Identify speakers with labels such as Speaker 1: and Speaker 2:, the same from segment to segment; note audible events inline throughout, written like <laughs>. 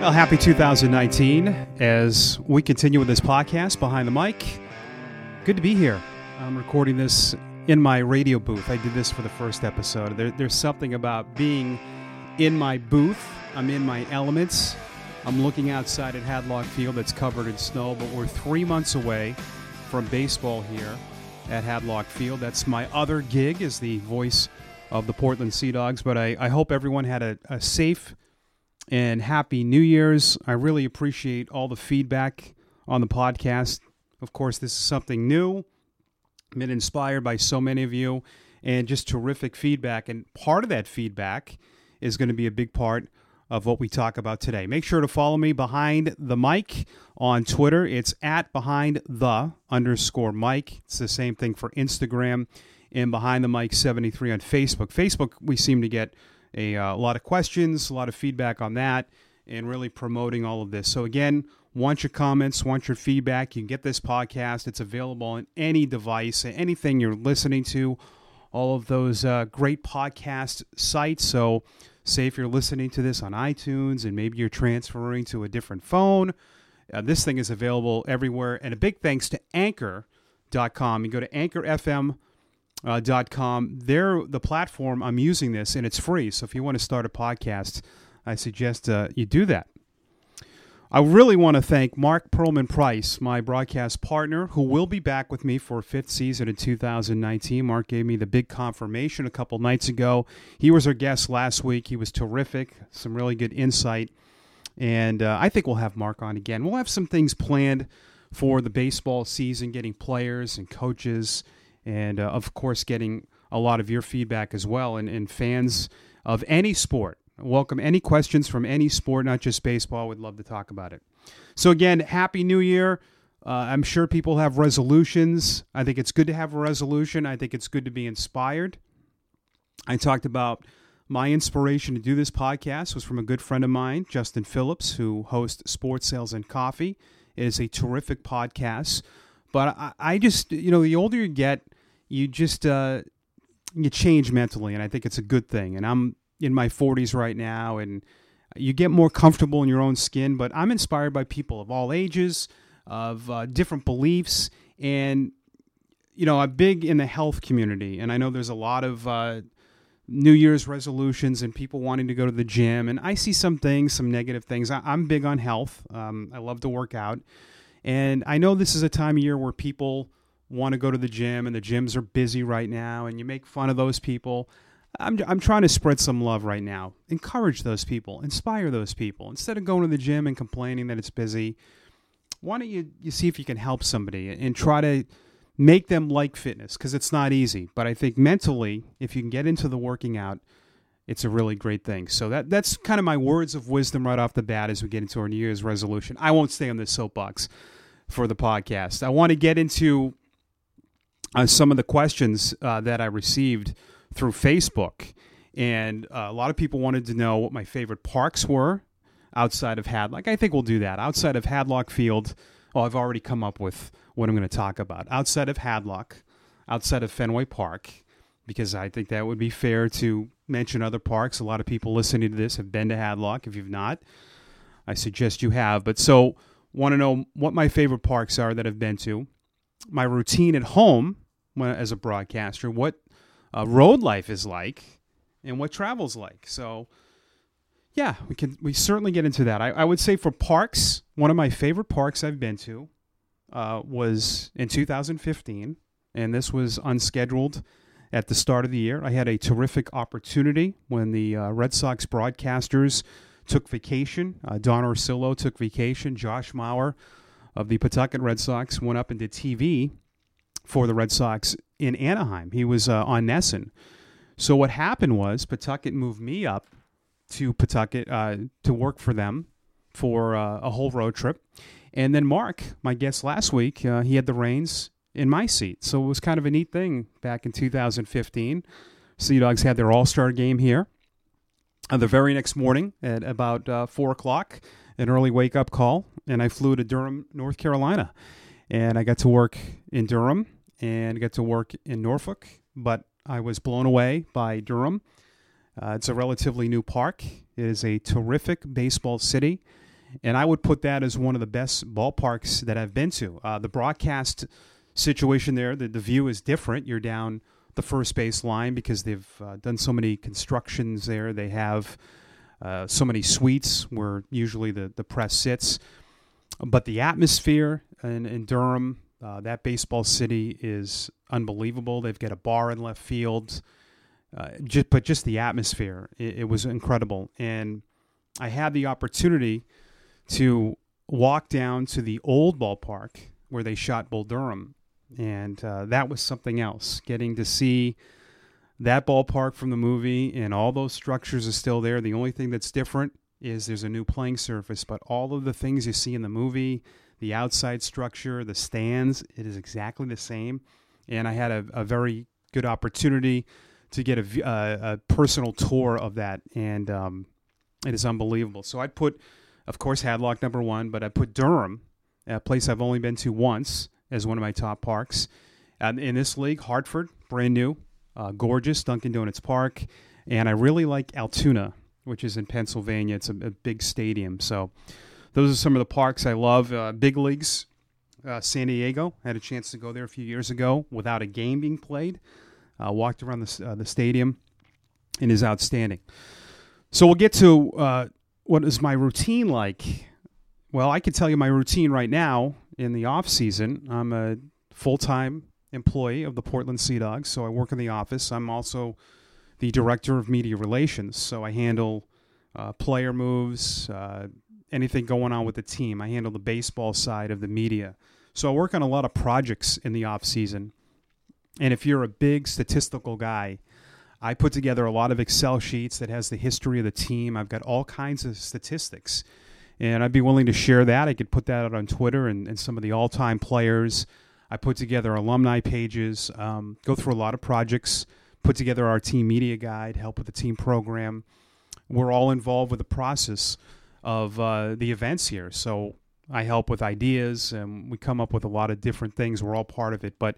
Speaker 1: Well, happy 2019 as we continue with this podcast behind the mic. Good to be here. I'm recording this in my radio booth. I did this for the first episode. There, there's something about being in my booth. I'm in my elements. I'm looking outside at Hadlock Field that's covered in snow, but we're three months away from baseball here at Hadlock Field. That's my other gig as the voice of the Portland Sea Dogs. But I, I hope everyone had a, a safe and happy New Year's. I really appreciate all the feedback on the podcast. Of course, this is something new. Been inspired by so many of you and just terrific feedback. And part of that feedback is going to be a big part of what we talk about today. Make sure to follow me behind the mic on Twitter. It's at behind the underscore mic. It's the same thing for Instagram and behind the mic 73 on Facebook. Facebook, we seem to get a, uh, lot of questions, a lot of feedback on that, and really promoting all of this. So, again, want your comments, want your feedback. You can get this podcast. It's available on any device, anything you're listening to, all of those uh, great podcast sites. So, say if you're listening to this on iTunes and maybe you're transferring to a different phone, uh, this thing is available everywhere. And a big thanks to Anchor.com. You go to Anchor FM uh, dot com. They're the platform I'm using this, and it's free. So if you want to start a podcast, I suggest uh, you do that. I really want to thank Mark Perlman Price, my broadcast partner, who will be back with me for a fifth season in 2019. Mark gave me the big confirmation a couple nights ago. He was our guest last week. He was terrific, some really good insight. And uh, I think we'll have Mark on again. We'll have some things planned for the baseball season, getting players and coaches and uh, of course getting a lot of your feedback as well and, and fans of any sport. Welcome any questions from any sport not just baseball. Would love to talk about it. So again happy new year. Uh, i'm sure people have resolutions. I think it's good to have a resolution. I think it's good to be inspired. I talked about my inspiration to do this podcast was from a good friend of mine justin phillips who hosts sports sales and coffee. It is a terrific podcast. But I, I just you know the older you get you just uh, you change mentally, and I think it's a good thing. And I'm in my 40s right now, and you get more comfortable in your own skin. But I'm inspired by people of all ages, of uh, different beliefs, and you know, I'm big in the health community, and I know there's a lot of uh, New Year's resolutions and people wanting to go to the gym. And I see some things, some negative things. I, am big on health. Um, I love to work out, and I know this is a time of year where people want to go to the gym and the gyms are busy right now and you make fun of those people. I'm, I'm trying to spread some love right now. Encourage those people, inspire those people. Instead of going to the gym and complaining that it's busy, why don't you, you see if you can help somebody and try to make them like fitness because it's not easy. But I think mentally, if you can get into the working out, it's a really great thing. So that that's kind of my words of wisdom right off the bat as we get into our New Year's resolution. I won't stay on this soapbox for the podcast. I want to get into uh, some of the questions uh, that I received through Facebook. And uh, a lot of people wanted to know what my favorite parks were outside of Hadlock. I think we'll do that. Outside of Hadlock Field, well, I've already come up with what I'm going to talk about. Outside of Hadlock, outside of Fenway Park, because I think that would be fair to mention other parks. A lot of people listening to this have been to Hadlock. If you've not, I suggest you have. But so, want to know what my favorite parks are that I've been to my routine at home when, as a broadcaster, what uh, road life is like, and what travel's like. So, yeah, we can we certainly get into that. I, I would say for parks, one of my favorite parks I've been to uh, was in 2015, and this was unscheduled at the start of the year. I had a terrific opportunity when the uh, Red Sox broadcasters took vacation. Uh, Don Orsillo took vacation. Josh Mauer of the Pawtucket Red Sox went up did TV for the Red Sox in Anaheim. He was uh, on NESN. So what happened was Pawtucket moved me up to Pawtucket uh, to work for them for uh, a whole road trip. And then Mark, my guest last week, uh, he had the reins in my seat. So it was kind of a neat thing back in 2015. Sea Dogs had their All Star game here. The very next morning at about uh, 4 o'clock, an early wake up call, and I flew to Durham, North Carolina. And I got to work in Durham and got to work in Norfolk, but I was blown away by Durham. Uh, it's a relatively new park. It is a terrific baseball city. And I would put that as one of the best ballparks that I've been to. Uh, the broadcast situation there, the, the view is different. You're down the first base line because they've uh, done so many constructions there. They have uh, so many suites where usually the, the press sits. But the atmosphere in, in Durham, uh, that baseball city is unbelievable. They've got a bar in left field. Uh, just, but just the atmosphere, it, it, was incredible. And I had the opportunity to walk down to the old ballpark where they shot Bull Durham. And uh, that was something else. Getting to see that ballpark from the movie and all those structures are still there. The only thing that's different is there's a new playing surface, but all of the things you see in the movie, the outside structure, the stands, it is exactly the same. And I had a, a very good opportunity to get a, a, personal tour of that, and um, it is unbelievable. So I put, of course, Hadlock number one, but I put Durham, a place I've only been to once, as one of my top parks. Um, in this league, Hartford, brand new, uh, gorgeous, Dunkin' Donuts Park, and I really like Altoona, which is in Pennsylvania. It's a, a big stadium. So those are some of the parks I love. Uh, big leagues, uh, San Diego. I had a chance to go there a few years ago without a game being played. Uh, walked around the, uh, the stadium and is outstanding. So we'll get to uh, what is my routine like. Well, I can tell you my routine right now in the off season. I'm a full time employee of the Portland Sea Dogs, so I work in the office. I'm also the director of media relations, so I handle uh, player moves, uh, anything going on with the team. I handle the baseball side of the media. So I work on a lot of projects in the off season. And if you're a big statistical guy, I put together a lot of Excel sheets that has the history of the team. I've got all kinds of statistics. And I'd be willing to share that. I could put that out on Twitter and, and some of the all time players. I put together alumni pages, um, go through a lot of projects, put together our team media guide, help with the team program. We're all involved with the process of uh, the events here. So I help with ideas, and we come up with a lot of different things. We're all part of it. But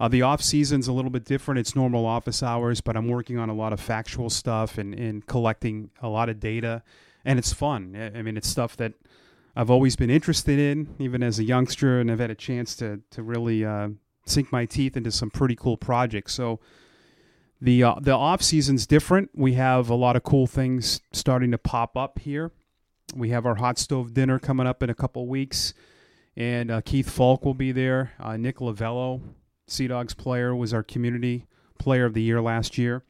Speaker 1: uh, the off season's a little bit different. It's normal office hours, but I'm working on a lot of factual stuff and, and collecting a lot of data, and it's fun. I mean, it's stuff that I've always been interested in, even as a youngster, and I've had a chance to to really uh, sink my teeth into some pretty cool projects. So the uh, the off season's different. We have a lot of cool things starting to pop up here. We have our hot stove dinner coming up in a couple weeks, and uh, Keith Foulke will be there. Uh, Nick Lovullo, Sea Dogs player, was our community player of the year last year.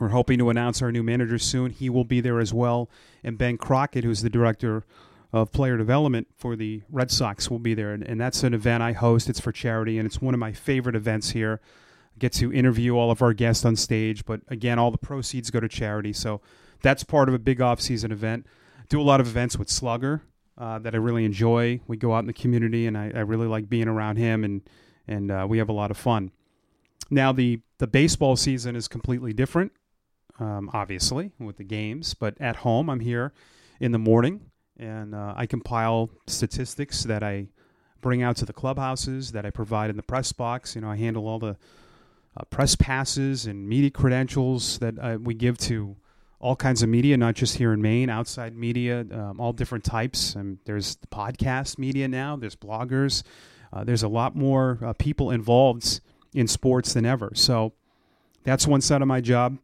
Speaker 1: We're hoping to announce our new manager soon. He will be there as well. And Ben Crockett, who's the director of player development for the Red Sox, will be there. And, and that's an event I host. It's for charity, and it's one of my favorite events here. I get to interview all of our guests on stage, but again, all the proceeds go to charity. So that's part of a big off-season event do a lot of events with Slugger uh, that I really enjoy. We go out in the community, and I, I really like being around him, and and uh, we have a lot of fun. Now the the baseball season is completely different, um, obviously with the games. But at home, I'm here in the morning, and uh, I compile statistics that I bring out to the clubhouses that I provide in the press box. You know, I handle all the uh, press passes and media credentials that uh, we give to all kinds of media, not just here in Maine, outside media, um, all different types. And there's the podcast media now, there's bloggers, uh, there's a lot more uh, people involved in sports than ever. So that's one side of my job.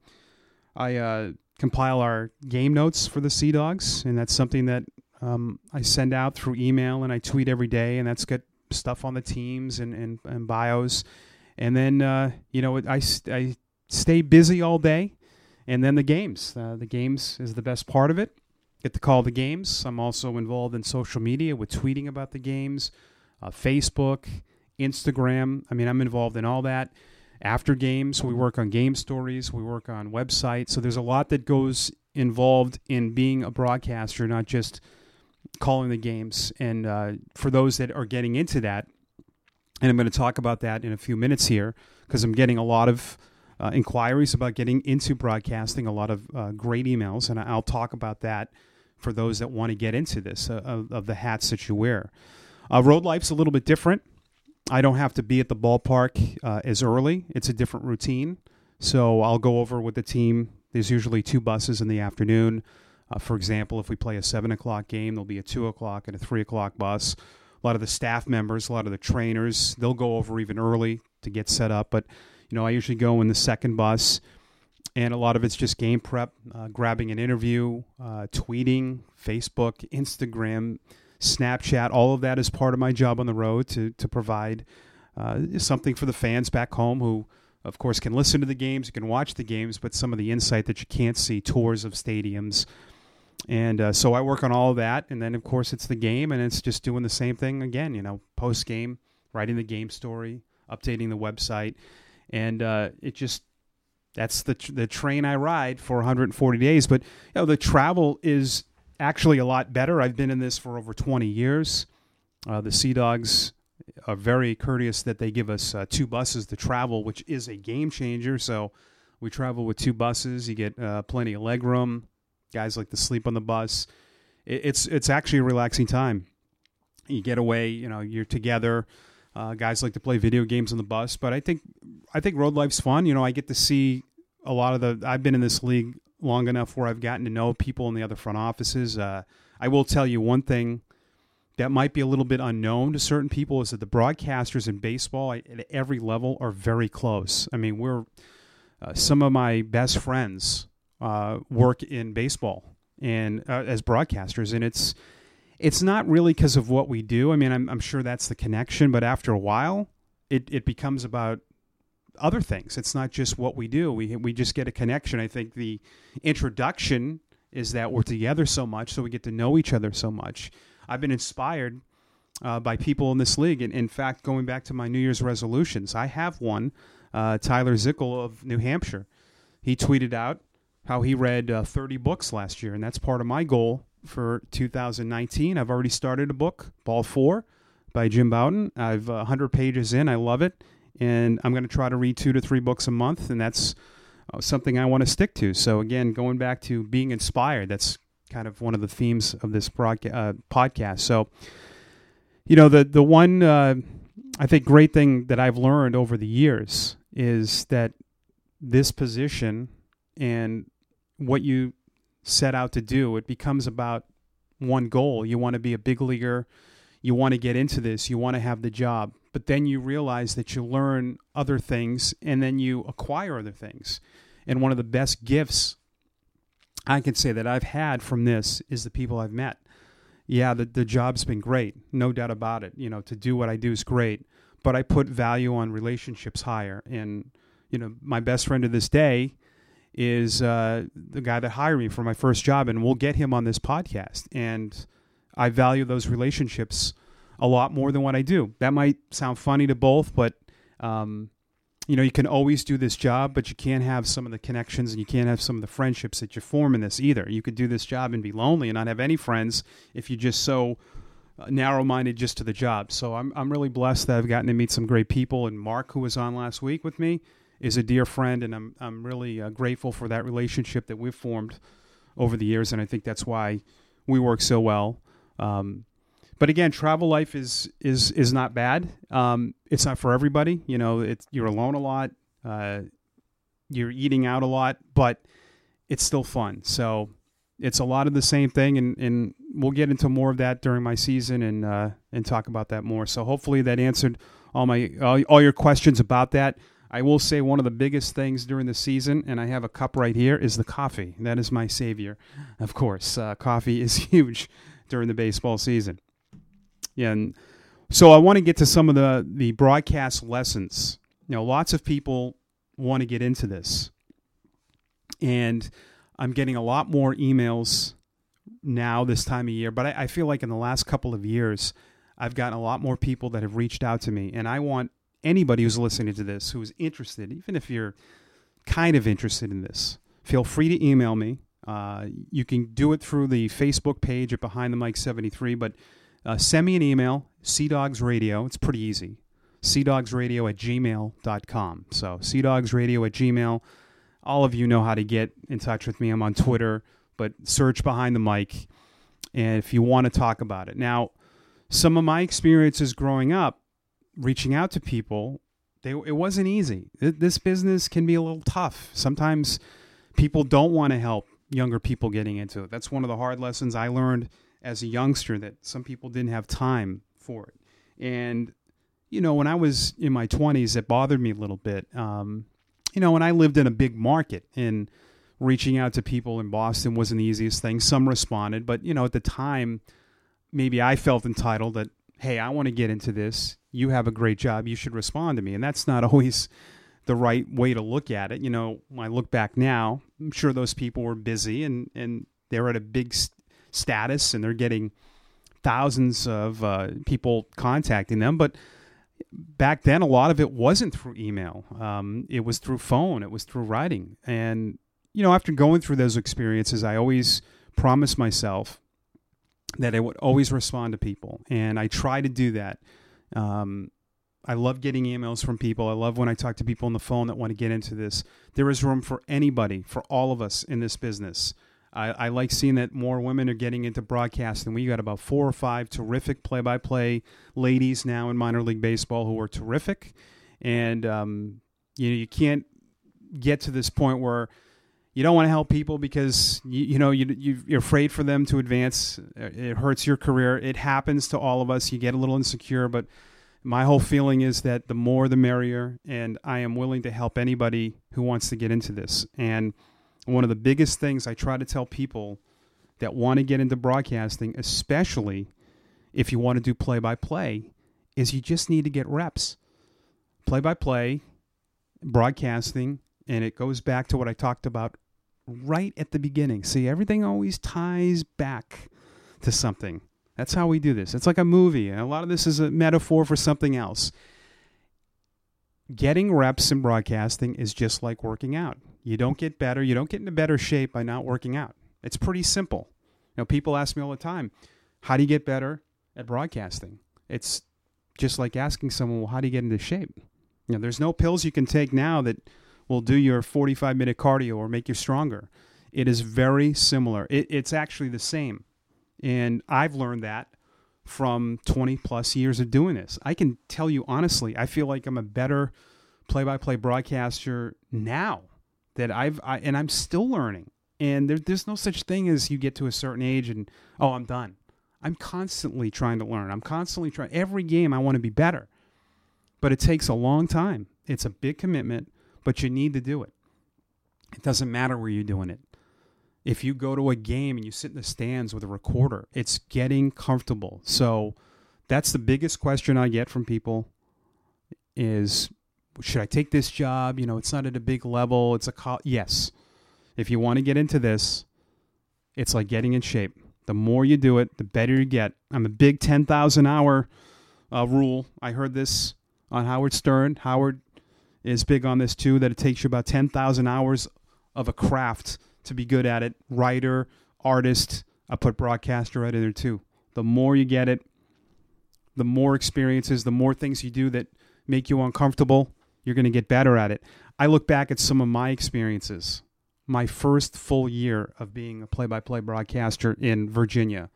Speaker 1: I uh, compile our game notes for the Sea Dogs, and that's something that um, I send out through email and I tweet every day, and that's got stuff on the teams and, and, and bios. And then, uh, you know, I, I stay busy all day and then the games. Uh, the games is the best part of it. Get to call the games. I'm also involved in social media with tweeting about the games, uh, Facebook, Instagram. I mean, I'm involved in all that. After games, we work on game stories, we work on websites. So there's a lot that goes involved in being a broadcaster, not just calling the games. And uh, for those that are getting into that, and I'm going to talk about that in a few minutes here because I'm getting a lot of uh, inquiries about getting into broadcasting, a lot of uh, great emails, and I'll talk about that for those that want to get into this uh, of, of, the hats that you wear. Uh, road life's a little bit different. I don't have to be at the ballpark uh, as early. It's a different routine. So I'll go over with the team. There's usually two buses in the afternoon. Uh, for example, if we play a seven o'clock game, there'll be a two o'clock and a three o'clock bus. A lot of the staff members, a lot of the trainers, they'll go over even early to get set up. But you know, I usually go in the second bus, and a lot of it's just game prep, uh, grabbing an interview, uh, tweeting, Facebook, Instagram, Snapchat. All of that is part of my job on the road to to provide uh, something for the fans back home who of course, can listen to the games, you can watch the games, but some of the insight that you can't see, tours of stadiums. And uh, so I work on all that. And then, of course, it's the game, and it's just doing the same thing again, you know, post game, writing the game story, updating the website. And uh, it just, that's the, the train I ride for 140 days. But, you know, the travel is actually a lot better. I've been in this for over 20 years. Uh, the Sea Dogs are very courteous that they give us uh, two buses to travel, which is a game changer. So we travel with two buses. You get uh, plenty of leg room. Guys like to sleep on the bus. It, it's it's actually a relaxing time. You get away. You know, you're together. Uh, guys like to play video games on the bus, but I think I think road life's fun. You know, I get to see a lot of the. I've been in this league long enough where I've gotten to know people in the other front offices. Uh, I will tell you one thing that might be a little bit unknown to certain people is that the broadcasters in baseball at every level are very close. I mean, we're uh, some of my best friends uh, work in baseball and uh, as broadcasters, and it's it's not really because of what we do. I mean, I'm, I'm sure that's the connection, but after a while, it, it becomes about other things. It's not just what we do. We we just get a connection. I think the introduction is that we're together so much, so we get to know each other so much I've been inspired uh, by people in this league. And in fact, going back to my New Year's resolutions, I have one. Uh, Tyler Zickel of New Hampshire, he tweeted out how he read uh, 30 books last year, and that's part of my goal for 2019. I've already started a book, Ball Four, by Jim Bouton. I've 100 uh, pages in. I love it, and I'm going to try to read two to three books a month, and that's uh, something I want to stick to. So again, going back to being inspired, that's kind of one of the themes of this broadcast, uh, podcast. So, you know, the the one uh, I think great thing that I've learned over the years is that this position and what you set out to do, it becomes about one goal. You want to be a big leaguer. You want to get into this. You want to have the job. But then you realize that you learn other things and then you acquire other things. And one of the best gifts I can say that I've had from this is the people I've met. Yeah, the, the job's been great, no doubt about it. You know, to do what I do is great, but I put value on relationships higher. And, you know, my best friend to this day is uh, the guy that hired me for my first job, and we'll get him on this podcast. And I value those relationships a lot more than what I do. That might sound funny to both, but um, you know, you can always do this job, but you can't have some of the connections and you can't have some of the friendships that you form in this either. You could do this job and be lonely and not have any friends if you're just so uh, narrow-minded just to the job. So I'm I'm really blessed that I've gotten to meet some great people. And Mark, who was on last week with me, is a dear friend, and I'm I'm really uh, grateful for that relationship that we've formed over the years. And I think that's why we work so well. Um, but again, travel life is is is not bad. Um, it's not for everybody. You know, it's you're alone a lot. Uh, you're eating out a lot, but it's still fun. So it's a lot of the same thing, and, and we'll get into more of that during my season and uh, and talk about that more. So hopefully that answered all my all, all your questions about that. I will say one of the biggest things during the season, and I have a cup right here, is the coffee. That is my savior, of course. Uh, coffee is <laughs> huge during the baseball season. And so I want to get to some of the, the broadcast lessons. You know, lots of people want to get into this. And I'm getting a lot more emails now this time of year, but I, I feel like in the last couple of years, I've gotten a lot more people that have reached out to me. And I want anybody who's listening to this who's interested, even if you're kind of interested in this, feel free to email me. Uh, you can do it through the Facebook page at Behind the Mic 73, but uh, send me an email, Radio. It's pretty easy. cdogsradio at gmail.com. So, cdogsradio at gmail. All of you know how to get in touch with me. I'm on Twitter, but search behind the mic. And if you want to talk about it. Now, some of my experiences growing up, reaching out to people, they, it wasn't easy. This business can be a little tough. Sometimes people don't want to help younger people getting into it. That's one of the hard lessons I learned as a youngster that some people didn't have time for it. And you know, when I was in my 20s, it bothered me a little bit. Um, you know, when I lived in a big market and reaching out to people in Boston wasn't the easiest thing. Some responded, but you know, at the time, maybe I felt entitled that, hey, I want to get into this. You have a great job. You should respond to me. And that's not <laughs> always the right way to look at it. You know, when I look back now, I'm sure those people were busy and, and they're at a big st- status and they're getting thousands of uh, people contacting them. But back then, a lot of it wasn't through email. Um, it was through phone. It was through writing. And you know, after going through those experiences, I always promised myself that I would always respond to people, and I try to do that. Um, I love getting emails from people. I love when I talk to people on the phone that want to get into this. There is room for anybody, for all of us in this business. I, I like seeing that more women are getting into broadcasting. We got about four or five terrific play-by-play ladies now in minor league baseball who are terrific, and um, you know you can't get to this point where you don't want to help people because you, you know you, you're afraid for them to advance. Uh, it hurts your career. It happens to all of us. You get a little insecure, but my whole feeling is that the more the merrier, and I am willing to help anybody who wants to get into this. And one of the biggest things I try to tell people that want to get into broadcasting, especially if you want to do play by play, is you just need to get reps. Play by play, broadcasting, and it goes back to what I talked about right at the beginning. See, everything always ties back to something. That's how we do this. It's like a movie. A lot of this is a metaphor for something else. Getting reps in broadcasting is just like working out. You don't get better, you don't get into better shape by not working out. It's pretty simple. You know, people ask me all the time, how do you get better at broadcasting? It's just like asking someone, well, how do you get into shape? You know, there's no pills you can take now that will do your 45 minute cardio or make you stronger. It is very similar. It, it's actually the same. And I've learned that from 20 plus years of doing this. I can tell you honestly, I feel like I'm a better play by play broadcaster now that I've, I, and I'm still learning. And there, there's no such thing as you get to a certain age and, oh, I'm done. I'm constantly trying to learn. I'm constantly trying. Every game, I want to be better. But it takes a long time. It's a big commitment but you need to do it. It doesn't matter where you're doing it. If you go to a game and you sit in the stands with a recorder, it's getting comfortable. So that's the biggest question I get from people is should I take this job? You know, it's not at a big level. It's a co- yes. If you want to get into this, it's like getting in shape. The more you do it, the better you get. I'm a big 10,000 hour uh, rule. I heard this on Howard Stern. Howard is big on this too that it takes you about 10,000 hours of a craft to be good at it. Writer, artist, I put broadcaster right in there too. The more you get it, the more experiences, the more things you do that make you uncomfortable, you're going to get better at it. I look back at some of my experiences. My first full year of being a play by play broadcaster in Virginia,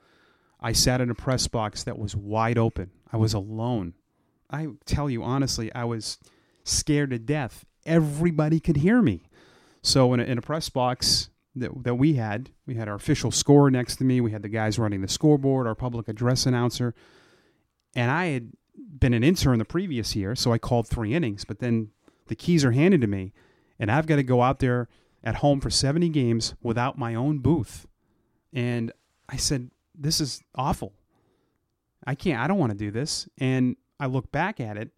Speaker 1: I sat in a press box that was wide open. I was alone. I tell you honestly, I was scared to death. Everybody could hear me. So in a, in a press box that, that we had, we had our official score next to me. We had the guys running the scoreboard, our public address announcer. And I had been an intern the previous year, so I called three innings. But then the keys are handed to me, and I've got to go out there at home for 70 games without my own booth. And I said, This is awful. I can't, I don't want to do this. And I look back at it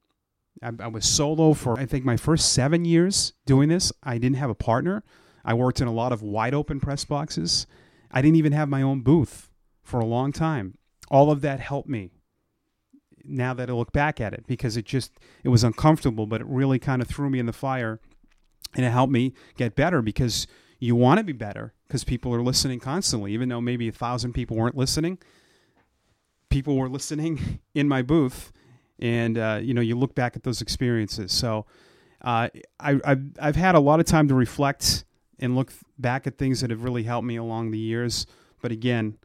Speaker 1: I, I was solo for I think my first seven years doing this. I didn't have a partner. I worked in a lot of wide open press boxes. I didn't even have my own booth for a long time. All of that helped me now that I look back at it because it just it was uncomfortable, but it really kind of threw me in the fire and it helped me get better because you want to be better because people are listening constantly, even though maybe a thousand people weren't listening. People were listening <laughs> in my booth and uh, you know you look back at those experiences. So uh, I, I've I've had a lot of time to reflect and look back at things that have really helped me along the years. But again,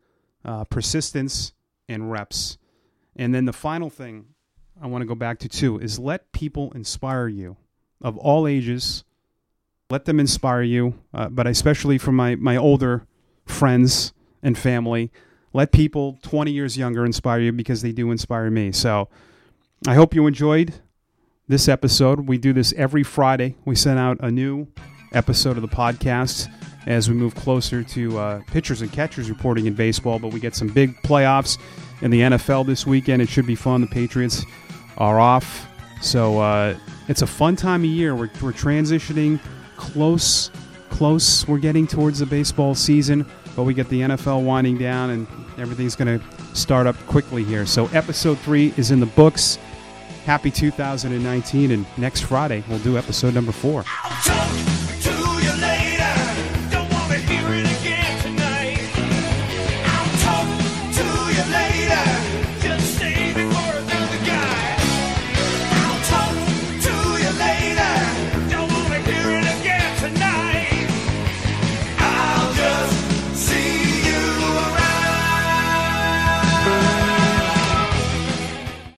Speaker 1: uh, persistence and reps. And then the final thing I want to go back to too is let people inspire you of all ages, Let them inspire you, uh, but especially for my, my older friends and family, let people 20 years younger inspire you because they do inspire me. So I hope you enjoyed this episode. We do this every Friday. We send out a new episode of the podcast as we move closer to uh, pitchers and catchers reporting in baseball. But we get some big playoffs in the NFL this weekend. It should be fun. The Patriots are off. So uh, it's a fun time of year. We're, we're transitioning close, close. We're getting towards the baseball season, but we get the NFL winding down and everything's going to start up quickly here. So episode three is in the books. Happy 2019, and next Friday we'll do episode number four.